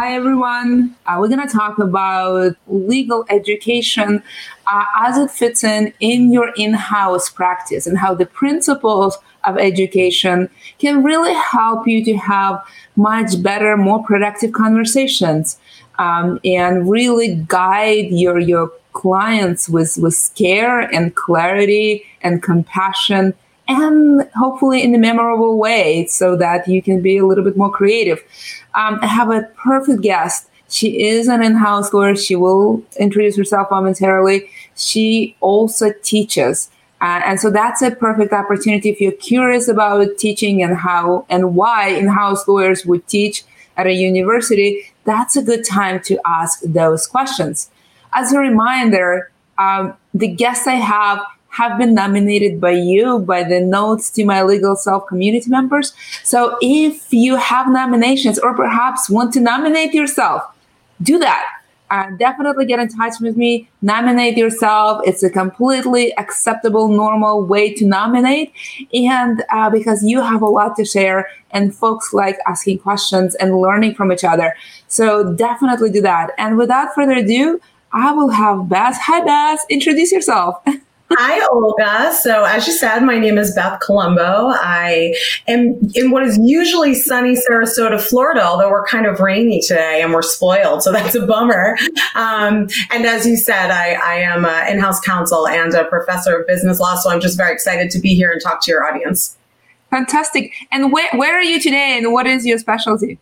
Hi, everyone. Uh, we're going to talk about legal education uh, as it fits in in your in-house practice and how the principles of education can really help you to have much better, more productive conversations um, and really guide your your clients with with care and clarity and compassion and hopefully in a memorable way so that you can be a little bit more creative. Um, I have a perfect guest. She is an in-house lawyer. She will introduce herself momentarily. She also teaches. Uh, and so that's a perfect opportunity if you're curious about teaching and how and why in-house lawyers would teach at a university. That's a good time to ask those questions. As a reminder, um, the guests I have have been nominated by you by the notes to my legal self community members. So if you have nominations or perhaps want to nominate yourself, do that. Uh, definitely get in touch with me. Nominate yourself. It's a completely acceptable, normal way to nominate. And uh, because you have a lot to share, and folks like asking questions and learning from each other. So definitely do that. And without further ado, I will have Beth. Hi, Beth. Introduce yourself. Hi, Olga. So, as you said, my name is Beth Colombo. I am in what is usually sunny Sarasota, Florida, although we're kind of rainy today and we're spoiled. So, that's a bummer. Um, and as you said, I, I am an in house counsel and a professor of business law. So, I'm just very excited to be here and talk to your audience. Fantastic. And where, where are you today and what is your specialty?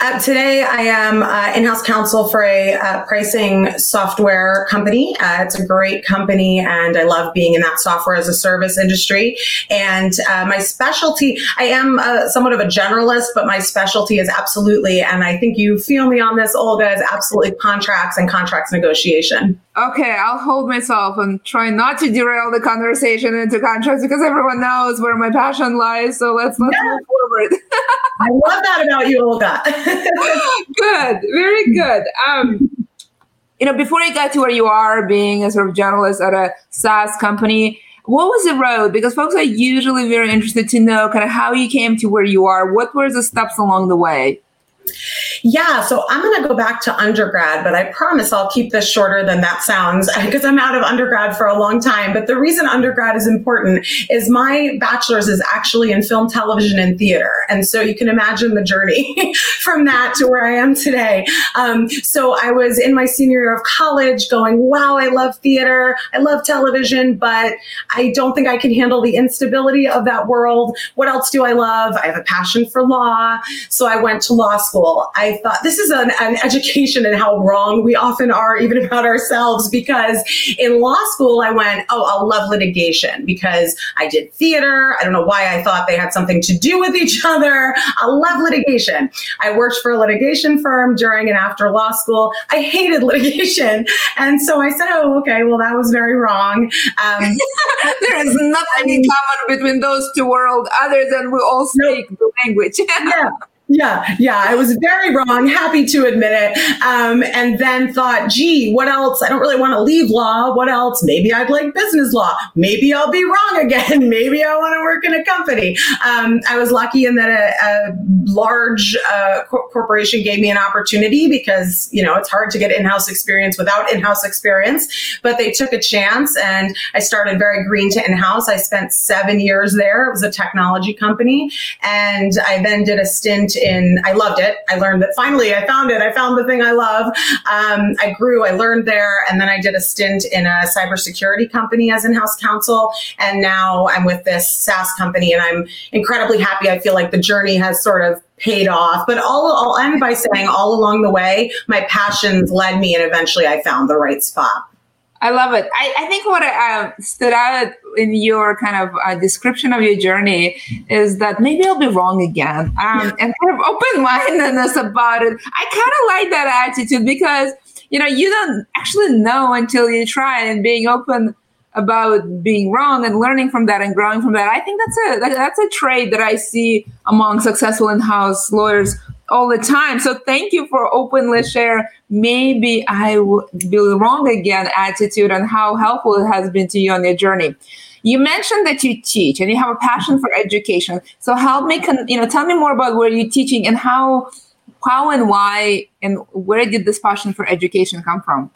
Uh, today, I am uh, in-house counsel for a uh, pricing software company. Uh, it's a great company, and I love being in that software as a service industry. And uh, my specialty, I am uh, somewhat of a generalist, but my specialty is absolutely, and I think you feel me on this, Olga, is absolutely contracts and contracts negotiation. Okay, I'll hold myself and try not to derail the conversation into contracts because everyone knows where my passion lies. So let's let's yeah. move forward. I love that about you, Olga. good, very good. Um, you know, before you got to where you are, being a sort of journalist at a SaaS company, what was the road? Because folks are usually very interested to know kind of how you came to where you are. What were the steps along the way? Yeah, so I'm going to go back to undergrad, but I promise I'll keep this shorter than that sounds because I'm out of undergrad for a long time. But the reason undergrad is important is my bachelor's is actually in film, television, and theater. And so you can imagine the journey from that to where I am today. Um, so I was in my senior year of college going, wow, I love theater, I love television, but I don't think I can handle the instability of that world. What else do I love? I have a passion for law. So I went to law school school, I thought this is an, an education in how wrong we often are, even about ourselves. Because in law school, I went, oh, I'll love litigation because I did theater. I don't know why I thought they had something to do with each other. I love litigation. I worked for a litigation firm during and after law school. I hated litigation. And so I said, oh, okay, well, that was very wrong. Um, there is nothing in common between those two worlds other than we all speak the language. yeah. Yeah, yeah, I was very wrong. Happy to admit it. Um, and then thought, gee, what else? I don't really want to leave law. What else? Maybe I'd like business law. Maybe I'll be wrong again. Maybe I want to work in a company. Um, I was lucky in that a, a large uh, co- corporation gave me an opportunity because you know it's hard to get in-house experience without in-house experience. But they took a chance, and I started very green to in-house. I spent seven years there. It was a technology company, and I then did a stint in, I loved it. I learned that finally I found it. I found the thing I love. Um, I grew, I learned there. And then I did a stint in a cybersecurity company as in-house counsel. And now I'm with this SaaS company and I'm incredibly happy. I feel like the journey has sort of paid off. But all I'll end by saying all along the way, my passions led me and eventually I found the right spot. I love it. I, I think what uh, stood out in your kind of uh, description of your journey is that maybe I'll be wrong again, um, and kind of open mindedness about it. I kind of like that attitude because you know you don't actually know until you try, and being open about being wrong and learning from that and growing from that. I think that's a that's a trait that I see among successful in-house lawyers all the time. So thank you for openly share. Maybe I will be wrong again attitude and how helpful it has been to you on your journey. You mentioned that you teach and you have a passion for education. So help me, con- you know, tell me more about where you're teaching and how how and why and where did this passion for education come from?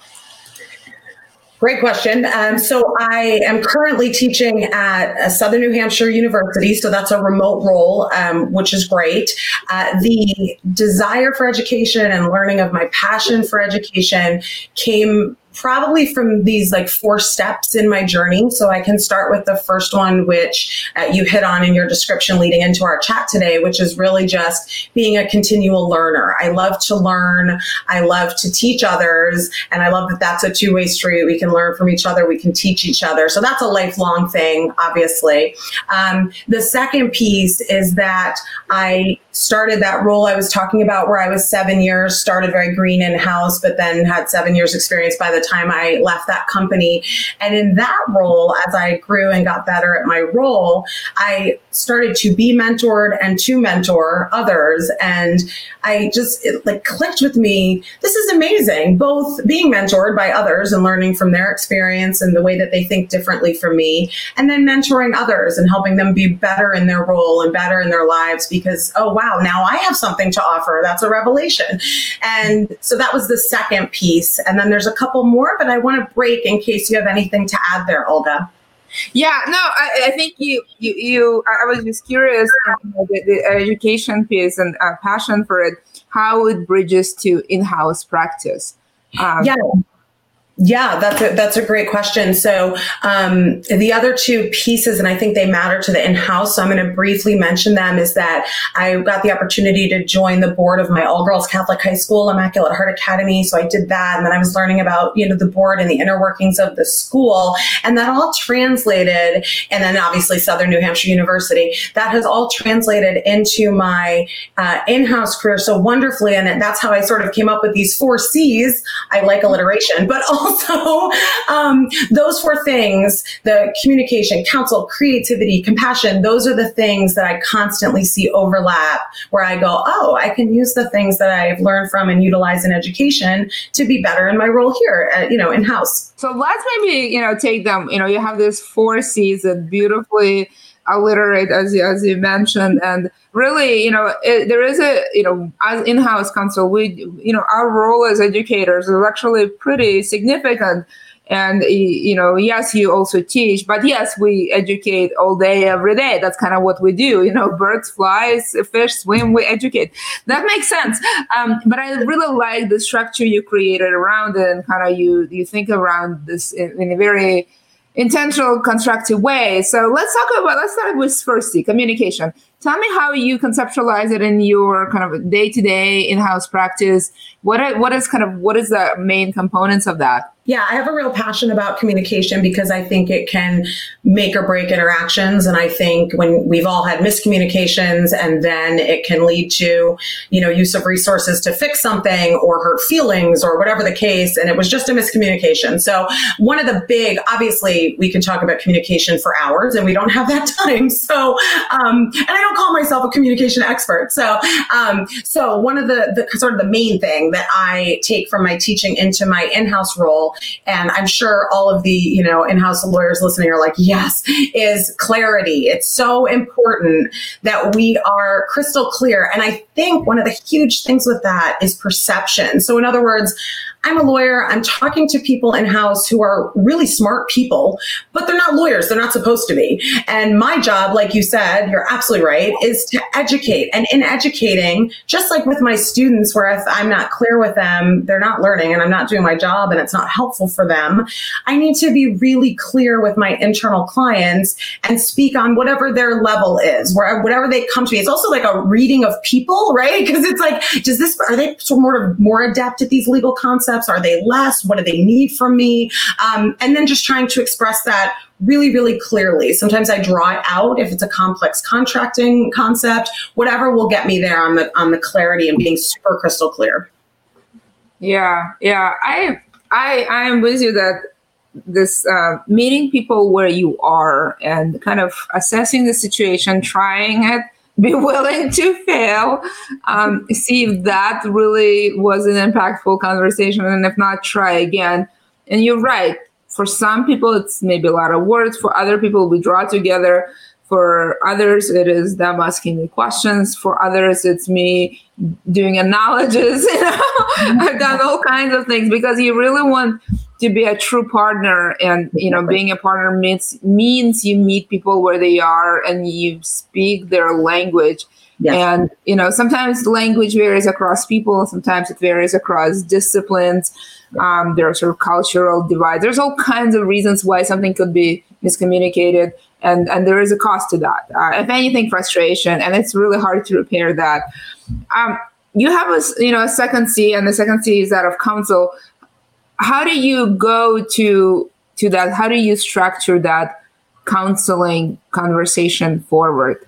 Great question. Um, so I am currently teaching at uh, Southern New Hampshire University. So that's a remote role, um, which is great. Uh, the desire for education and learning of my passion for education came probably from these like four steps in my journey. So I can start with the first one, which uh, you hit on in your description leading into our chat today, which is really just being a continual learner. I love to learn. I love to teach others. And I love that that's a two way street. We can learn from each other. We can teach each other. So that's a lifelong thing, obviously. Um, the second piece is that I started that role I was talking about where I was seven years, started very green in house, but then had seven years experience by the time I left that company. And in that role, as I grew and got better at my role, I started to be mentored and to mentor others. And I just, it like clicked with me. This is amazing, both being mentored by others and learning from their experience and the way that they think differently from me, and then mentoring others and helping them be better in their role and better in their lives because, oh, wow, now I have something to offer. That's a revelation. And so that was the second piece. And then there's a couple more, but I want to break in case you have anything to add there, Olga. Yeah, no, I, I think you, you, you, I was just curious the, the, education piece and uh, passion for it, how it bridges to in-house practice. Um, yeah. Yeah, that's a, that's a great question. So um, the other two pieces, and I think they matter to the in-house, so I'm going to briefly mention them, is that I got the opportunity to join the board of my all-girls Catholic high school, Immaculate Heart Academy. So I did that, and then I was learning about you know the board and the inner workings of the school, and that all translated, and then obviously Southern New Hampshire University, that has all translated into my uh, in-house career so wonderfully, and that's how I sort of came up with these four C's. I like alliteration, but also also um, those four things the communication counsel creativity compassion those are the things that i constantly see overlap where i go oh i can use the things that i've learned from and utilize in education to be better in my role here at, you know in house so let's maybe you know take them you know you have this four c's that beautifully alliterate as you, as you mentioned. And really you know it, there is a you know as in-house counsel we you know our role as educators is actually pretty significant. And you know yes you also teach but yes we educate all day every day. That's kind of what we do. You know birds flies fish swim we educate. That makes sense. Um, but i really like the structure you created around it and kind of you you think around this in, in a very intentional constructive way. So let's talk about let's start with firstly communication tell me how you conceptualize it in your kind of day-to-day in-house practice what are, what is kind of what is the main components of that yeah, I have a real passion about communication because I think it can make or break interactions. And I think when we've all had miscommunications and then it can lead to, you know, use of resources to fix something or hurt feelings or whatever the case. And it was just a miscommunication. So one of the big, obviously we can talk about communication for hours and we don't have that time. So, um, and I don't call myself a communication expert. So, um, so one of the, the sort of the main thing that I take from my teaching into my in-house role and I'm sure all of the, you know, in-house lawyers listening are like, yes, is clarity. It's so important that we are crystal clear. And I think one of the huge things with that is perception. So in other words, I'm a lawyer. I'm talking to people in house who are really smart people, but they're not lawyers. They're not supposed to be. And my job, like you said, you're absolutely right, is to educate. And in educating, just like with my students, where if I'm not clear with them, they're not learning and I'm not doing my job and it's not helpful for them. I need to be really clear with my internal clients and speak on whatever their level is, where whatever they come to me. It's also like a reading of people, right? Because it's like, does this, are they sort of more adept at these legal concepts? Concepts? Are they less? What do they need from me? Um, and then just trying to express that really, really clearly. Sometimes I draw it out if it's a complex contracting concept. Whatever will get me there on the on the clarity and being super crystal clear. Yeah, yeah. I I I am with you that this uh, meeting people where you are and kind of assessing the situation, trying it be willing to fail, um, see if that really was an impactful conversation, and if not, try again. And you're right. For some people, it's maybe a lot of words. For other people, we draw together. For others, it is them asking me questions. For others, it's me doing analogies. You know, I've done all kinds of things because you really want to be a true partner, and you know, being a partner means means you meet people where they are and you speak their language. Yes. And you know, sometimes language varies across people. Sometimes it varies across disciplines. Um, there are sort of cultural divides. There's all kinds of reasons why something could be miscommunicated and and there is a cost to that. Uh, if anything, frustration, and it's really hard to repair that. Um, you have a you know a second C, and the second C is that of counsel. How do you go to to that? How do you structure that counseling conversation forward?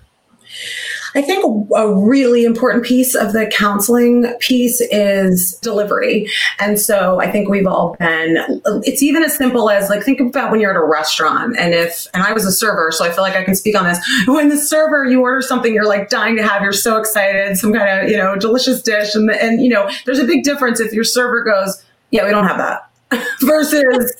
I think a really important piece of the counseling piece is delivery. And so I think we've all been, it's even as simple as like, think about when you're at a restaurant and if, and I was a server, so I feel like I can speak on this. When the server, you order something you're like dying to have, you're so excited, some kind of, you know, delicious dish. And, and, you know, there's a big difference if your server goes, yeah, we don't have that versus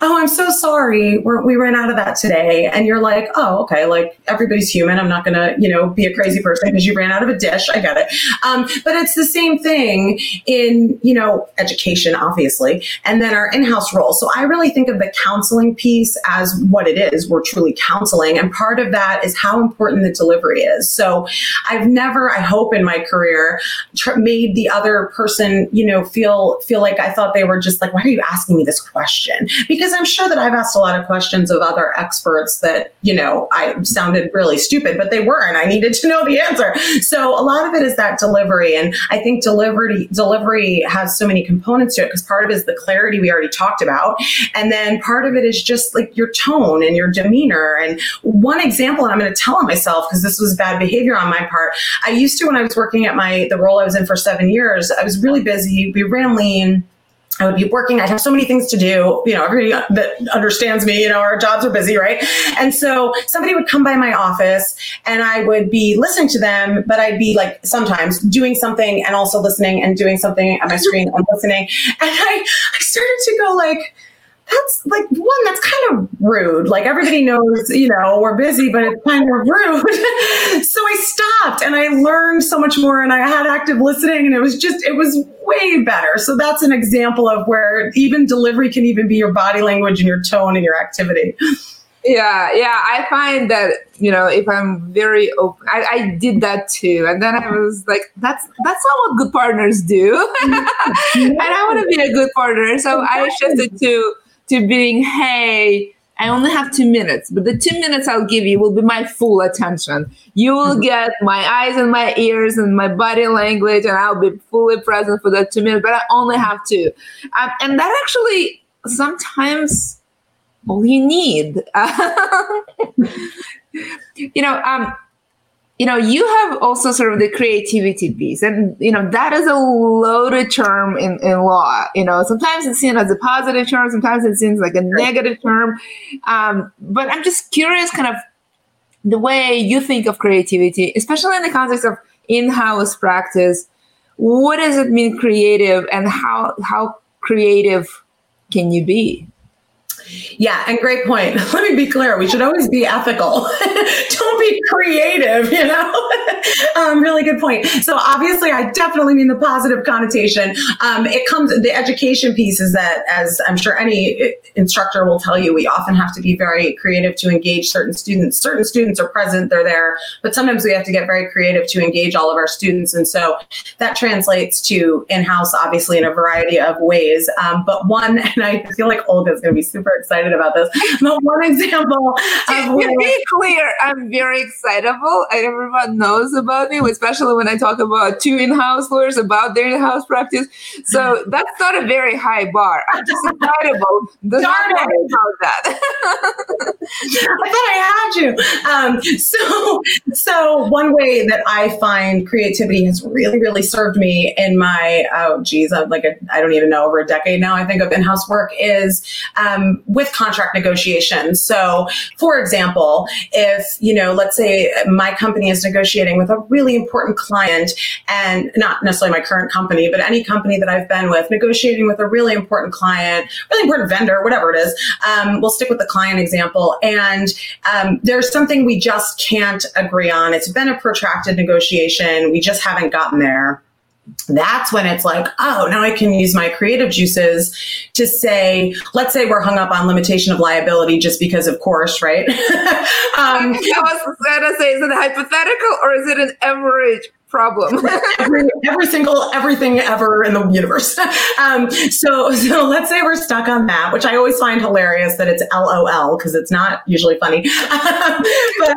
oh, I'm so sorry. We're, we ran out of that today. And you're like, oh, okay. Like everybody's human. I'm not going to, you know, be a crazy person because you ran out of a dish. I get it. Um, but it's the same thing in, you know, education, obviously, and then our in-house role. So I really think of the counseling piece as what it is. We're truly counseling. And part of that is how important the delivery is. So I've never, I hope in my career, tr- made the other person, you know, feel, feel like I thought they were just like, why are you asking me this question? Because because I'm sure that I've asked a lot of questions of other experts that, you know, I sounded really stupid, but they weren't. I needed to know the answer. So a lot of it is that delivery. And I think delivery, delivery has so many components to it because part of it is the clarity we already talked about. And then part of it is just like your tone and your demeanor. And one example, and I'm going to tell on myself because this was bad behavior on my part. I used to, when I was working at my, the role I was in for seven years, I was really busy. We ran lean I would be working. I'd have so many things to do. You know, everybody that understands me, you know, our jobs are busy, right? And so somebody would come by my office and I would be listening to them, but I'd be like sometimes doing something and also listening and doing something at my screen and listening. And I, I started to go like, that's like one that's kind of rude. Like everybody knows, you know, we're busy, but it's kind of rude. so I stopped and I learned so much more and I had active listening and it was just, it was way better. So that's an example of where even delivery can even be your body language and your tone and your activity. Yeah, yeah. I find that you know if I'm very open, I, I did that too, and then I was like, that's that's not what good partners do, mm-hmm. and I want to be a good partner. So I shifted to to being, hey, I only have two minutes, but the two minutes I'll give you will be my full attention. You will mm-hmm. get my eyes and my ears and my body language, and I'll be fully present for that two minutes, but I only have two. Um, and that actually sometimes all you need. you know, um, you know, you have also sort of the creativity piece, and you know that is a loaded term in, in law. You know, sometimes it's seen as a positive term, sometimes it seems like a negative term. Um, but I'm just curious, kind of the way you think of creativity, especially in the context of in-house practice. What does it mean creative, and how how creative can you be? Yeah, and great point. Let me be clear. We should always be ethical. Don't be creative, you know? um, really good point. So obviously, I definitely mean the positive connotation. Um, it comes, the education piece is that, as I'm sure any instructor will tell you, we often have to be very creative to engage certain students. Certain students are present, they're there, but sometimes we have to get very creative to engage all of our students. And so that translates to in-house, obviously, in a variety of ways. Um, but one, and I feel like Olga's going to be super excited about this. But one example of to be clear, I'm very excitable. And Everyone knows about me, especially when I talk about two in-house lawyers about their in-house practice. So that's not a very high bar. I'm just excitable. Darn it. about that. I thought I had you. Um, so, so one way that I find creativity has really, really served me in my oh geez, I'm like a, I don't even know over a decade now. I think of in-house work is um, with contract negotiations. So, for example, if, you know, let's say my company is negotiating with a really important client and not necessarily my current company, but any company that I've been with, negotiating with a really important client, really important vendor, whatever it is, um, we'll stick with the client example. And um, there's something we just can't agree on. It's been a protracted negotiation. We just haven't gotten there that's when it's like, oh, now I can use my creative juices to say, let's say we're hung up on limitation of liability just because, of course, right? um, I was going to say, is it hypothetical or is it an average problem? every, every, single everything ever in the universe. Um, so, so let's say we're stuck on that, which I always find hilarious that it's LOL because it's not usually funny. but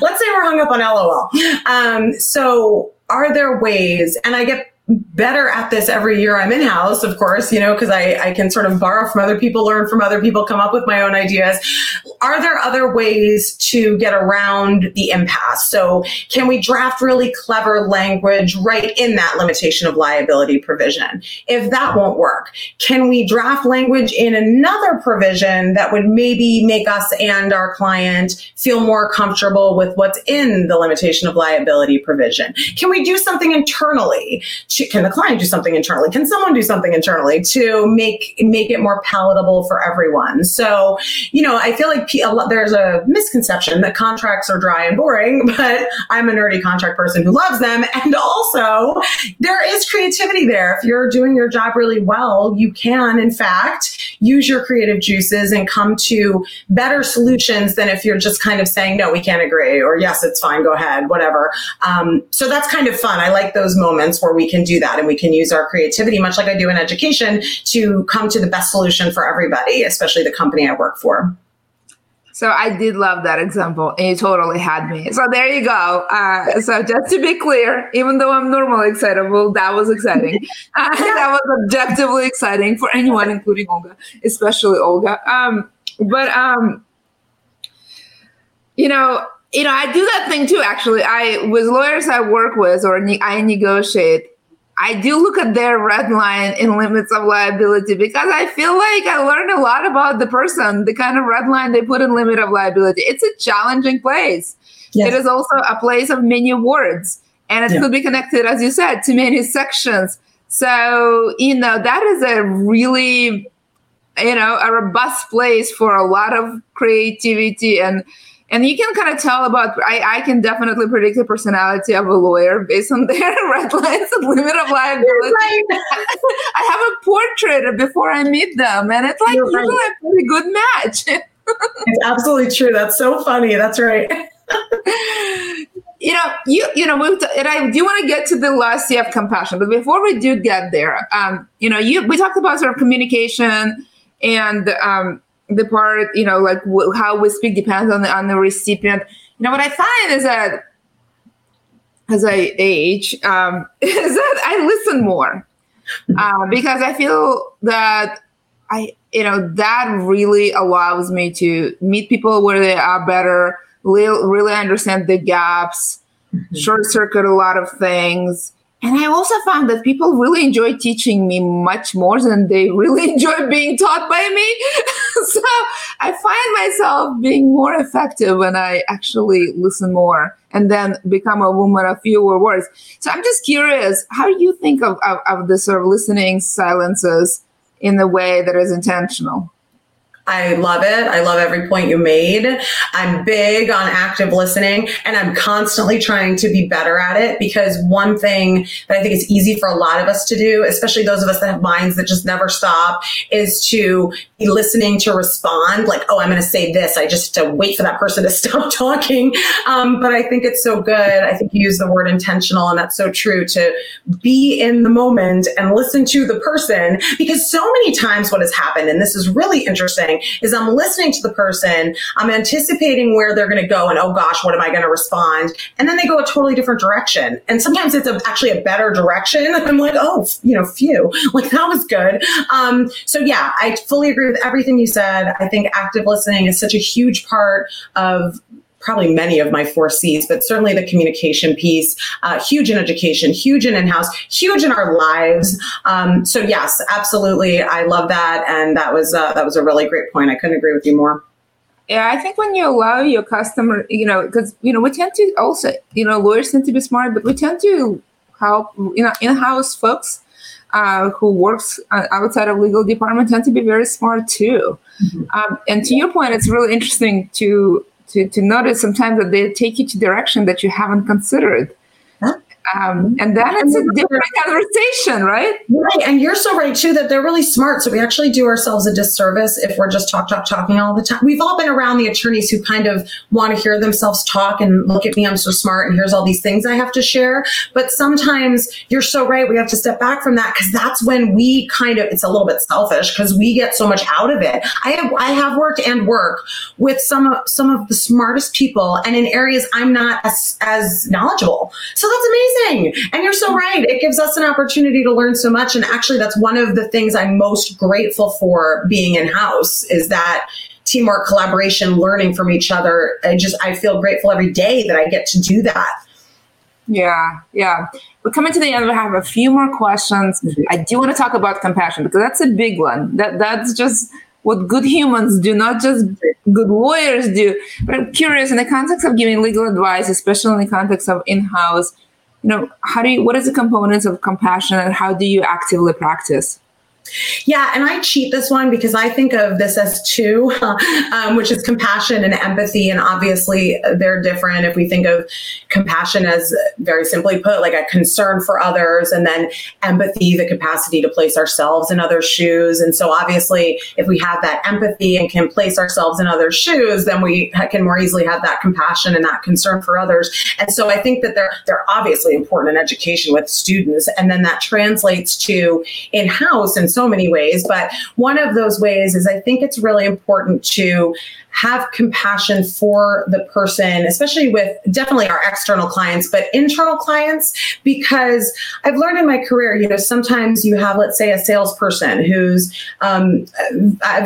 let's, say we're hung up on LOL. Um, so are there ways, and I get better at this every year I'm in house, of course, you know, because I, I can sort of borrow from other people, learn from other people, come up with my own ideas. Are there other ways to get around the impasse? So can we draft really clever language right in that limitation of liability provision? If that won't work, can we draft language in another provision that would maybe make us and our client feel more comfortable with what's in the limitation of liability provision? Can we do something internally? Can the client do something internally? Can someone do something internally to make make it more palatable for everyone? So, you know, I feel like there's a misconception that contracts are dry and boring, but I'm a nerdy contract person who loves them. And also, there is creativity there. If you're doing your job really well, you can, in fact, use your creative juices and come to better solutions than if you're just kind of saying, no, we can't agree, or yes, it's fine, go ahead, whatever. Um, so that's kind of fun. I like those moments where we can do that and we can use our creativity, much like I do in education, to come to the best solution for everybody, especially the company I work for. So I did love that example, and you totally had me. So there you go. Uh, so just to be clear, even though I'm normally excitable, that was exciting. Uh, that was objectively exciting for anyone, including Olga, especially Olga. Um, but um, you know, you know, I do that thing too. Actually, I with lawyers I work with or ne- I negotiate. I do look at their red line in limits of liability because I feel like I learned a lot about the person, the kind of red line they put in limit of liability. It's a challenging place. Yes. It is also a place of many words, and it yeah. could be connected, as you said, to many sections. So, you know, that is a really, you know, a robust place for a lot of creativity and and you can kind of tell about I, I can definitely predict the personality of a lawyer based on their red lines and limit of liability. Right. i have a portrait before i meet them and it's like You're usually right. a pretty good match. It's absolutely true. That's so funny. That's right. You know you you know we and i do want to get to the last c of compassion but before we do get there um you know you we talked about sort of communication and um the part you know like w- how we speak depends on the on the recipient. You know what i find is that as i age um, is that i listen more. Uh, because i feel that i you know that really allows me to meet people where they are better really, really understand the gaps mm-hmm. short circuit a lot of things and I also found that people really enjoy teaching me much more than they really enjoy being taught by me. so I find myself being more effective when I actually listen more and then become a woman of fewer words. So I'm just curious, how do you think of, of, of the sort of listening silences in a way that is intentional? I love it. I love every point you made. I'm big on active listening and I'm constantly trying to be better at it because one thing that I think is easy for a lot of us to do, especially those of us that have minds that just never stop, is to be listening to respond like, oh, I'm going to say this. I just have to wait for that person to stop talking. Um, but I think it's so good. I think you use the word intentional and that's so true to be in the moment and listen to the person because so many times what has happened, and this is really interesting, is I'm listening to the person, I'm anticipating where they're going to go, and oh gosh, what am I going to respond? And then they go a totally different direction. And sometimes it's a, actually a better direction. I'm like, oh, you know, phew, like that was good. Um, so yeah, I fully agree with everything you said. I think active listening is such a huge part of probably many of my four C's, but certainly the communication piece, uh, huge in education, huge in in-house, huge in our lives. Um, so yes, absolutely, I love that, and that was uh, that was a really great point. I couldn't agree with you more. Yeah, I think when you allow your customer, you know, because you know we tend to also, you know, lawyers tend to be smart, but we tend to help, you know, in-house folks uh, who works uh, outside of legal department tend to be very smart too. Mm-hmm. Um, and to your point, it's really interesting to, to to notice sometimes that they take you to direction that you haven't considered. Um, and then it's a different conversation, right? Right. And you're so right too that they're really smart. So we actually do ourselves a disservice if we're just talk, talk, talking all the time. We've all been around the attorneys who kind of want to hear themselves talk and look at me, I'm so smart, and here's all these things I have to share. But sometimes you're so right. We have to step back from that because that's when we kind of it's a little bit selfish because we get so much out of it. I have I have worked and work with some of some of the smartest people and in areas I'm not as, as knowledgeable. So that's amazing amazing. And you're so right. It gives us an opportunity to learn so much. And actually, that's one of the things I'm most grateful for being in house is that teamwork, collaboration, learning from each other. I just, I feel grateful every day that I get to do that. Yeah, yeah. We're coming to the end. We have a few more questions. Mm-hmm. I do want to talk about compassion because that's a big one. That that's just what good humans do, not just good lawyers do. But I'm curious in the context of giving legal advice, especially in the context of in-house you know how do you what is the components of compassion and how do you actively practice yeah, and I cheat this one because I think of this as two, um, which is compassion and empathy. And obviously, they're different. If we think of compassion as very simply put, like a concern for others, and then empathy, the capacity to place ourselves in other shoes. And so, obviously, if we have that empathy and can place ourselves in other shoes, then we can more easily have that compassion and that concern for others. And so, I think that they're they're obviously important in education with students, and then that translates to in house and so many ways, but one of those ways is I think it's really important to have compassion for the person, especially with definitely our external clients, but internal clients, because I've learned in my career, you know, sometimes you have, let's say, a salesperson who's um,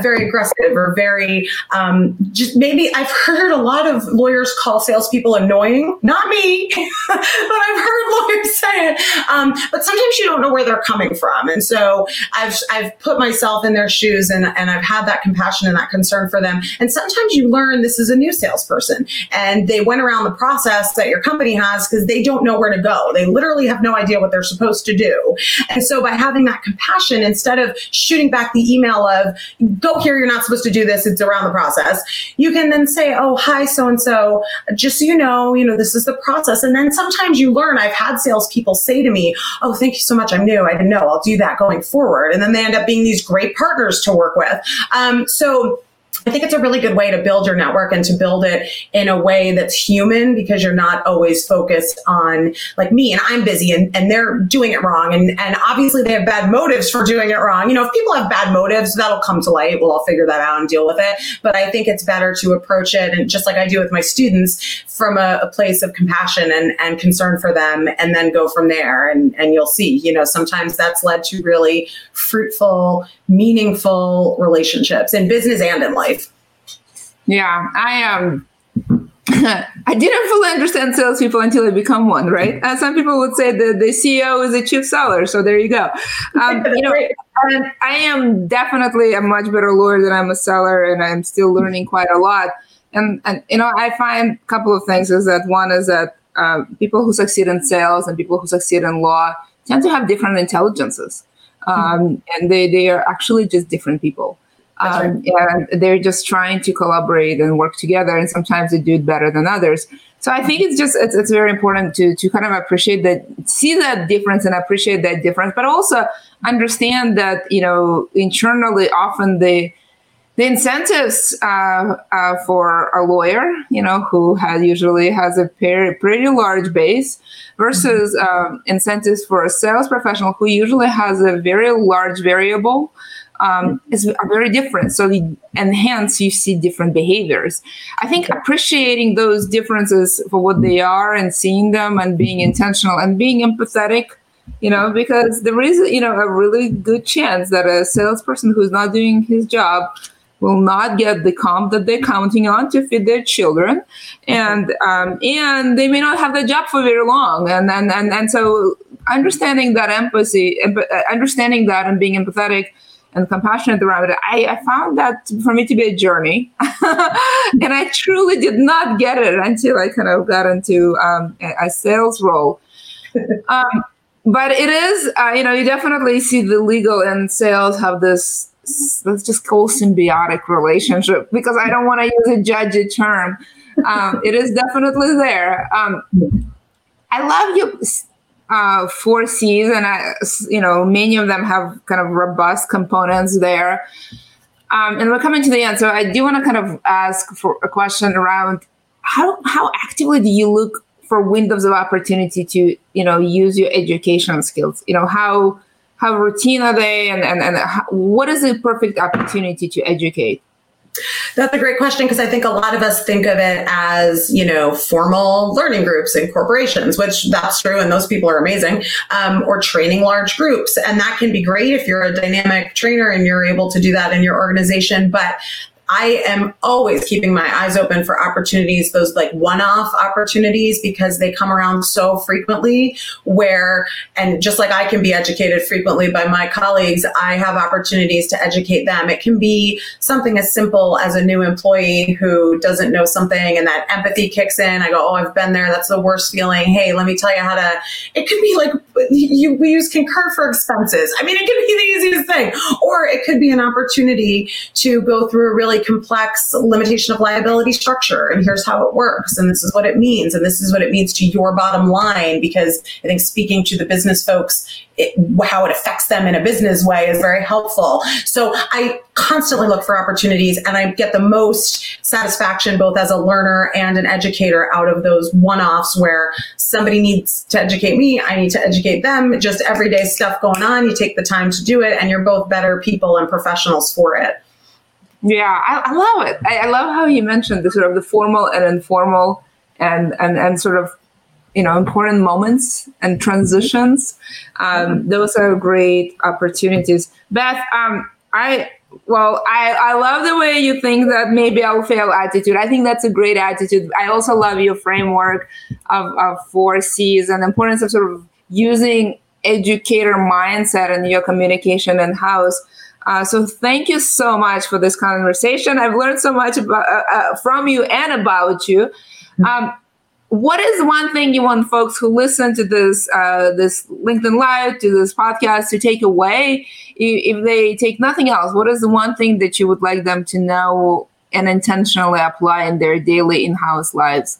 very aggressive or very um, just maybe I've heard a lot of lawyers call salespeople annoying. Not me, but I've heard lawyers say it. Um, but sometimes you don't know where they're coming from, and so I've I've put myself in their shoes and and I've had that compassion and that concern for them, and sometimes you learn this is a new salesperson and they went around the process that your company has because they don't know where to go. They literally have no idea what they're supposed to do. And so by having that compassion, instead of shooting back the email of, go here, you're not supposed to do this, it's around the process, you can then say, oh, hi, so and so, just so you know, you know, this is the process. And then sometimes you learn, I've had salespeople say to me, oh, thank you so much. I'm new. I didn't know. I'll do that going forward. And then they end up being these great partners to work with. Um, so I think it's a really good way to build your network and to build it in a way that's human because you're not always focused on like me and I'm busy and, and they're doing it wrong. And, and obviously they have bad motives for doing it wrong. You know, if people have bad motives, that'll come to light. We'll all figure that out and deal with it. But I think it's better to approach it and just like I do with my students from a, a place of compassion and, and concern for them and then go from there. And, and you'll see, you know, sometimes that's led to really fruitful, meaningful relationships in business and in life life. Yeah, I um I didn't fully understand salespeople until I become one, right? Uh, some people would say that the CEO is a chief seller, so there you go. Um, you know, and I am definitely a much better lawyer than I'm a seller, and I'm still learning quite a lot. And and you know, I find a couple of things is that one is that uh, people who succeed in sales and people who succeed in law tend to have different intelligences, um, mm-hmm. and they they are actually just different people. Um, and they're just trying to collaborate and work together and sometimes they do it better than others so i think it's just it's, it's very important to to kind of appreciate that see that difference and appreciate that difference but also understand that you know internally often the the incentives uh, uh, for a lawyer, you know, who has usually has a pretty, pretty large base, versus mm-hmm. um, incentives for a sales professional who usually has a very large variable um, is very different. So, and hence you see different behaviors. I think appreciating those differences for what they are and seeing them and being intentional and being empathetic, you know, because there is, you know, a really good chance that a salesperson who's not doing his job will not get the comp that they're counting on to feed their children, and um, and they may not have the job for very long. And and and, and so understanding that empathy, uh, understanding that, and being empathetic and compassionate around it, I, I found that for me to be a journey, and I truly did not get it until I kind of got into um, a, a sales role. Um, but it is, uh, you know, you definitely see the legal and sales have this let's just call symbiotic relationship because I don't want to use a judgy term. Um, it is definitely there. Um, I love you uh, four C's, and I, you know, many of them have kind of robust components there. Um, and we're coming to the end, so I do want to kind of ask for a question around how how actively do you look for windows of opportunity to you know use your education skills? You know how how routine are they and, and, and how, what is the perfect opportunity to educate that's a great question because I think a lot of us think of it as, you know, formal learning groups in corporations, which that's true, and those people are amazing, um, or training large groups. And that can be great if you're a dynamic trainer and you're able to do that in your organization. But I am always keeping my eyes open for opportunities, those like one off opportunities, because they come around so frequently. Where, and just like I can be educated frequently by my colleagues, I have opportunities to educate them. It can be something as simple as a new employee who doesn't know something and that empathy kicks in. I go, Oh, I've been there. That's the worst feeling. Hey, let me tell you how to, it could be like you, we use Concur for expenses. I mean, it could be the easiest thing, or it could be an opportunity to go through a really complex limitation of liability structure. And here's how it works. And this is what it means. And this is what it means to your bottom line. Because I think speaking to the business folks, it, how it affects them in a business way is very helpful. So I constantly look for opportunities and I get the most satisfaction both as a learner and an educator out of those one offs where somebody needs to educate me, I need to educate them, just everyday stuff going on. You take the time to do it and you're both better people and professionals for it. Yeah, I, I love it. I, I, love how you mentioned the sort of the formal and informal and and and sort of you know important moments and transitions. Um, those are great opportunities. Beth, um, I well, I, I love the way you think that maybe I'll fail attitude. I think that's a great attitude. I also love your framework of, of four C's and the importance of sort of using educator mindset in your communication in house. Uh, so thank you so much for this conversation. I've learned so much about, uh, uh, from you and about you. Um, what is one thing you want folks who listen to this uh, this LinkedIn Live to this podcast to take away? If they take nothing else, what is the one thing that you would like them to know and intentionally apply in their daily in-house lives?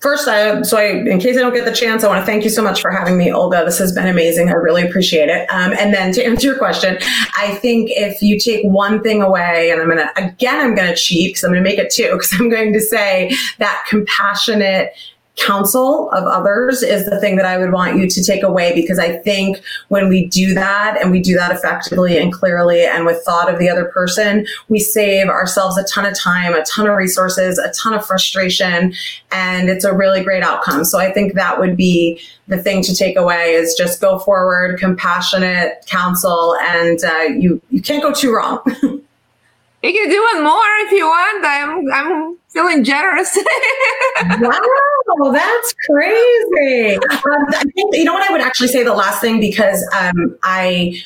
First, I, so I, in case I don't get the chance, I want to thank you so much for having me, Olga. This has been amazing. I really appreciate it. Um, and then to answer your question, I think if you take one thing away, and I'm going to, again, I'm going to cheat because I'm going to make it two, because I'm going to say that compassionate counsel of others is the thing that I would want you to take away because I think when we do that and we do that effectively and clearly and with thought of the other person, we save ourselves a ton of time, a ton of resources, a ton of frustration, and it's a really great outcome. So I think that would be the thing to take away is just go forward, compassionate counsel, and uh, you you can't go too wrong. You can do it more if you want. I'm I'm feeling generous. wow, that's crazy. Um, I think you know what I would actually say the last thing because um, I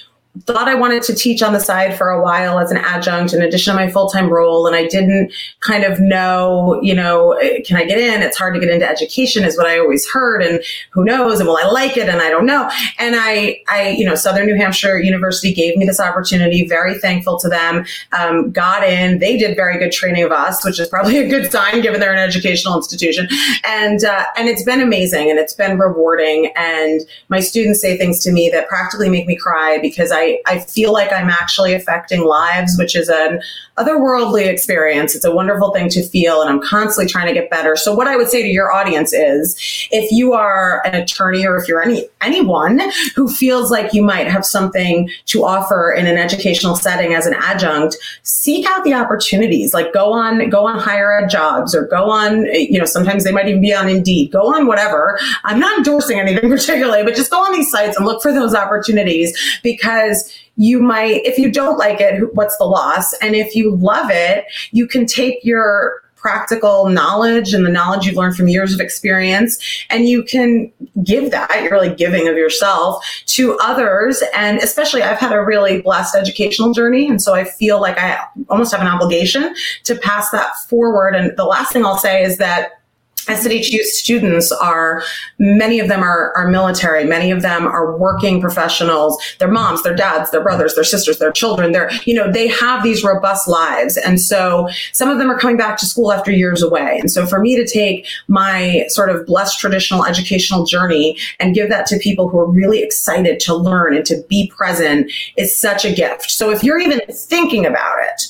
thought I wanted to teach on the side for a while as an adjunct in addition to my full-time role. And I didn't kind of know, you know, can I get in? It's hard to get into education is what I always heard. And who knows? And will I like it? And I don't know. And I, I, you know, Southern New Hampshire University gave me this opportunity. Very thankful to them. Um, got in. They did very good training of us, which is probably a good sign given they're an educational institution. And, uh, and it's been amazing and it's been rewarding. And my students say things to me that practically make me cry because I I, feel like I'm actually affecting lives, which is an otherworldly experience. It's a wonderful thing to feel, and I'm constantly trying to get better. So, what I would say to your audience is if you are an attorney or if you're any anyone who feels like you might have something to offer in an educational setting as an adjunct, seek out the opportunities. Like go on, go on higher ed jobs or go on, you know, sometimes they might even be on Indeed. Go on whatever. I'm not endorsing anything particularly, but just go on these sites and look for those opportunities because because you might, if you don't like it, what's the loss? And if you love it, you can take your practical knowledge and the knowledge you've learned from years of experience and you can give that you're really giving of yourself to others and especially i've had a really blessed educational journey and so i feel like i almost have an obligation to pass that forward and the last thing i'll say is that SNHU students are, many of them are, are military. Many of them are working professionals. Their moms, their dads, their brothers, their sisters, their children. They're, you know, they have these robust lives. And so some of them are coming back to school after years away. And so for me to take my sort of blessed traditional educational journey and give that to people who are really excited to learn and to be present is such a gift. So if you're even thinking about it,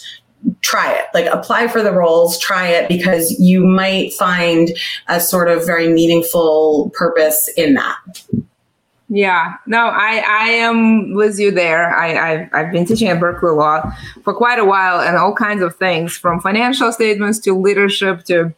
try it. Like apply for the roles try it because you might find a sort of very meaningful purpose in that. Yeah. No i i am with you there. I I've, I've been teaching at berkeley law for quite a while and all kinds of things from financial statements to leadership to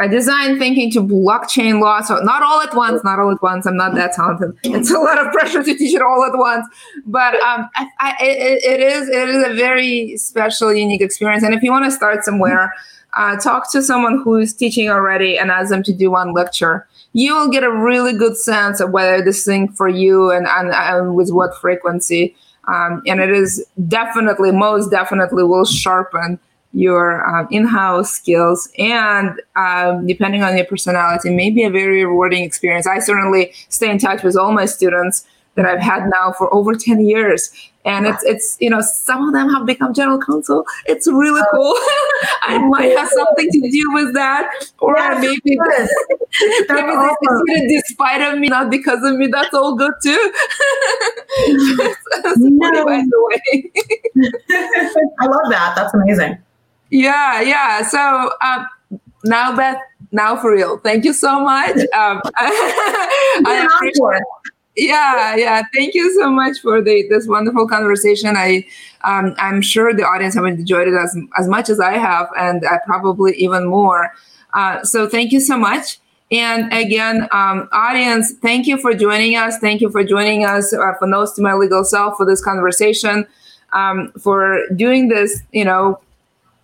I design thinking to blockchain law. So not all at once, not all at once. I'm not that talented. It's a lot of pressure to teach it all at once. But um, I, I, it, it is it is a very special, unique experience. And if you want to start somewhere, uh, talk to someone who's teaching already and ask them to do one lecture. You will get a really good sense of whether this thing for you and, and, and with what frequency. Um, and it is definitely, most definitely, will sharpen your uh, in-house skills and um, depending on your personality may be a very rewarding experience. I certainly stay in touch with all my students that i've had now for over 10 years. And it's it's you know some of them have become general counsel. It's really oh. cool. I might have something to do with that. Or yes, maybe maybe awesome. they succeeded despite of me not because of me. That's all good too. No. by the way. I love that. That's amazing yeah, yeah. So um, now, Beth, now for real. Thank you so much. Um, I appreciate. Yeah, yeah. Thank you so much for the this wonderful conversation. I, um, I'm sure the audience have enjoyed it as as much as I have, and uh, probably even more. Uh, so thank you so much. And again, um, audience, thank you for joining us. Thank you for joining us uh, for Notes to My Legal Self for this conversation, um, for doing this, you know,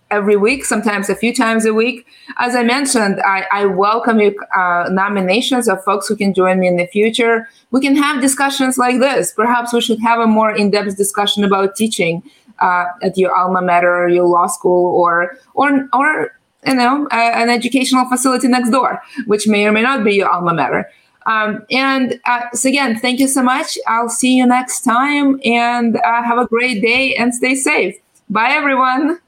every week, sometimes a few times a week. As I mentioned, I, I welcome your uh, nominations of folks who can join me in the future. We can have discussions like this. Perhaps we should have a more in-depth discussion about teaching uh, at your alma mater, your law school, or or or you know an educational facility next door, which may or may not be your alma mater. Um, and uh, so again, thank you so much. I'll see you next time, and uh, have a great day and stay safe. Bye, everyone.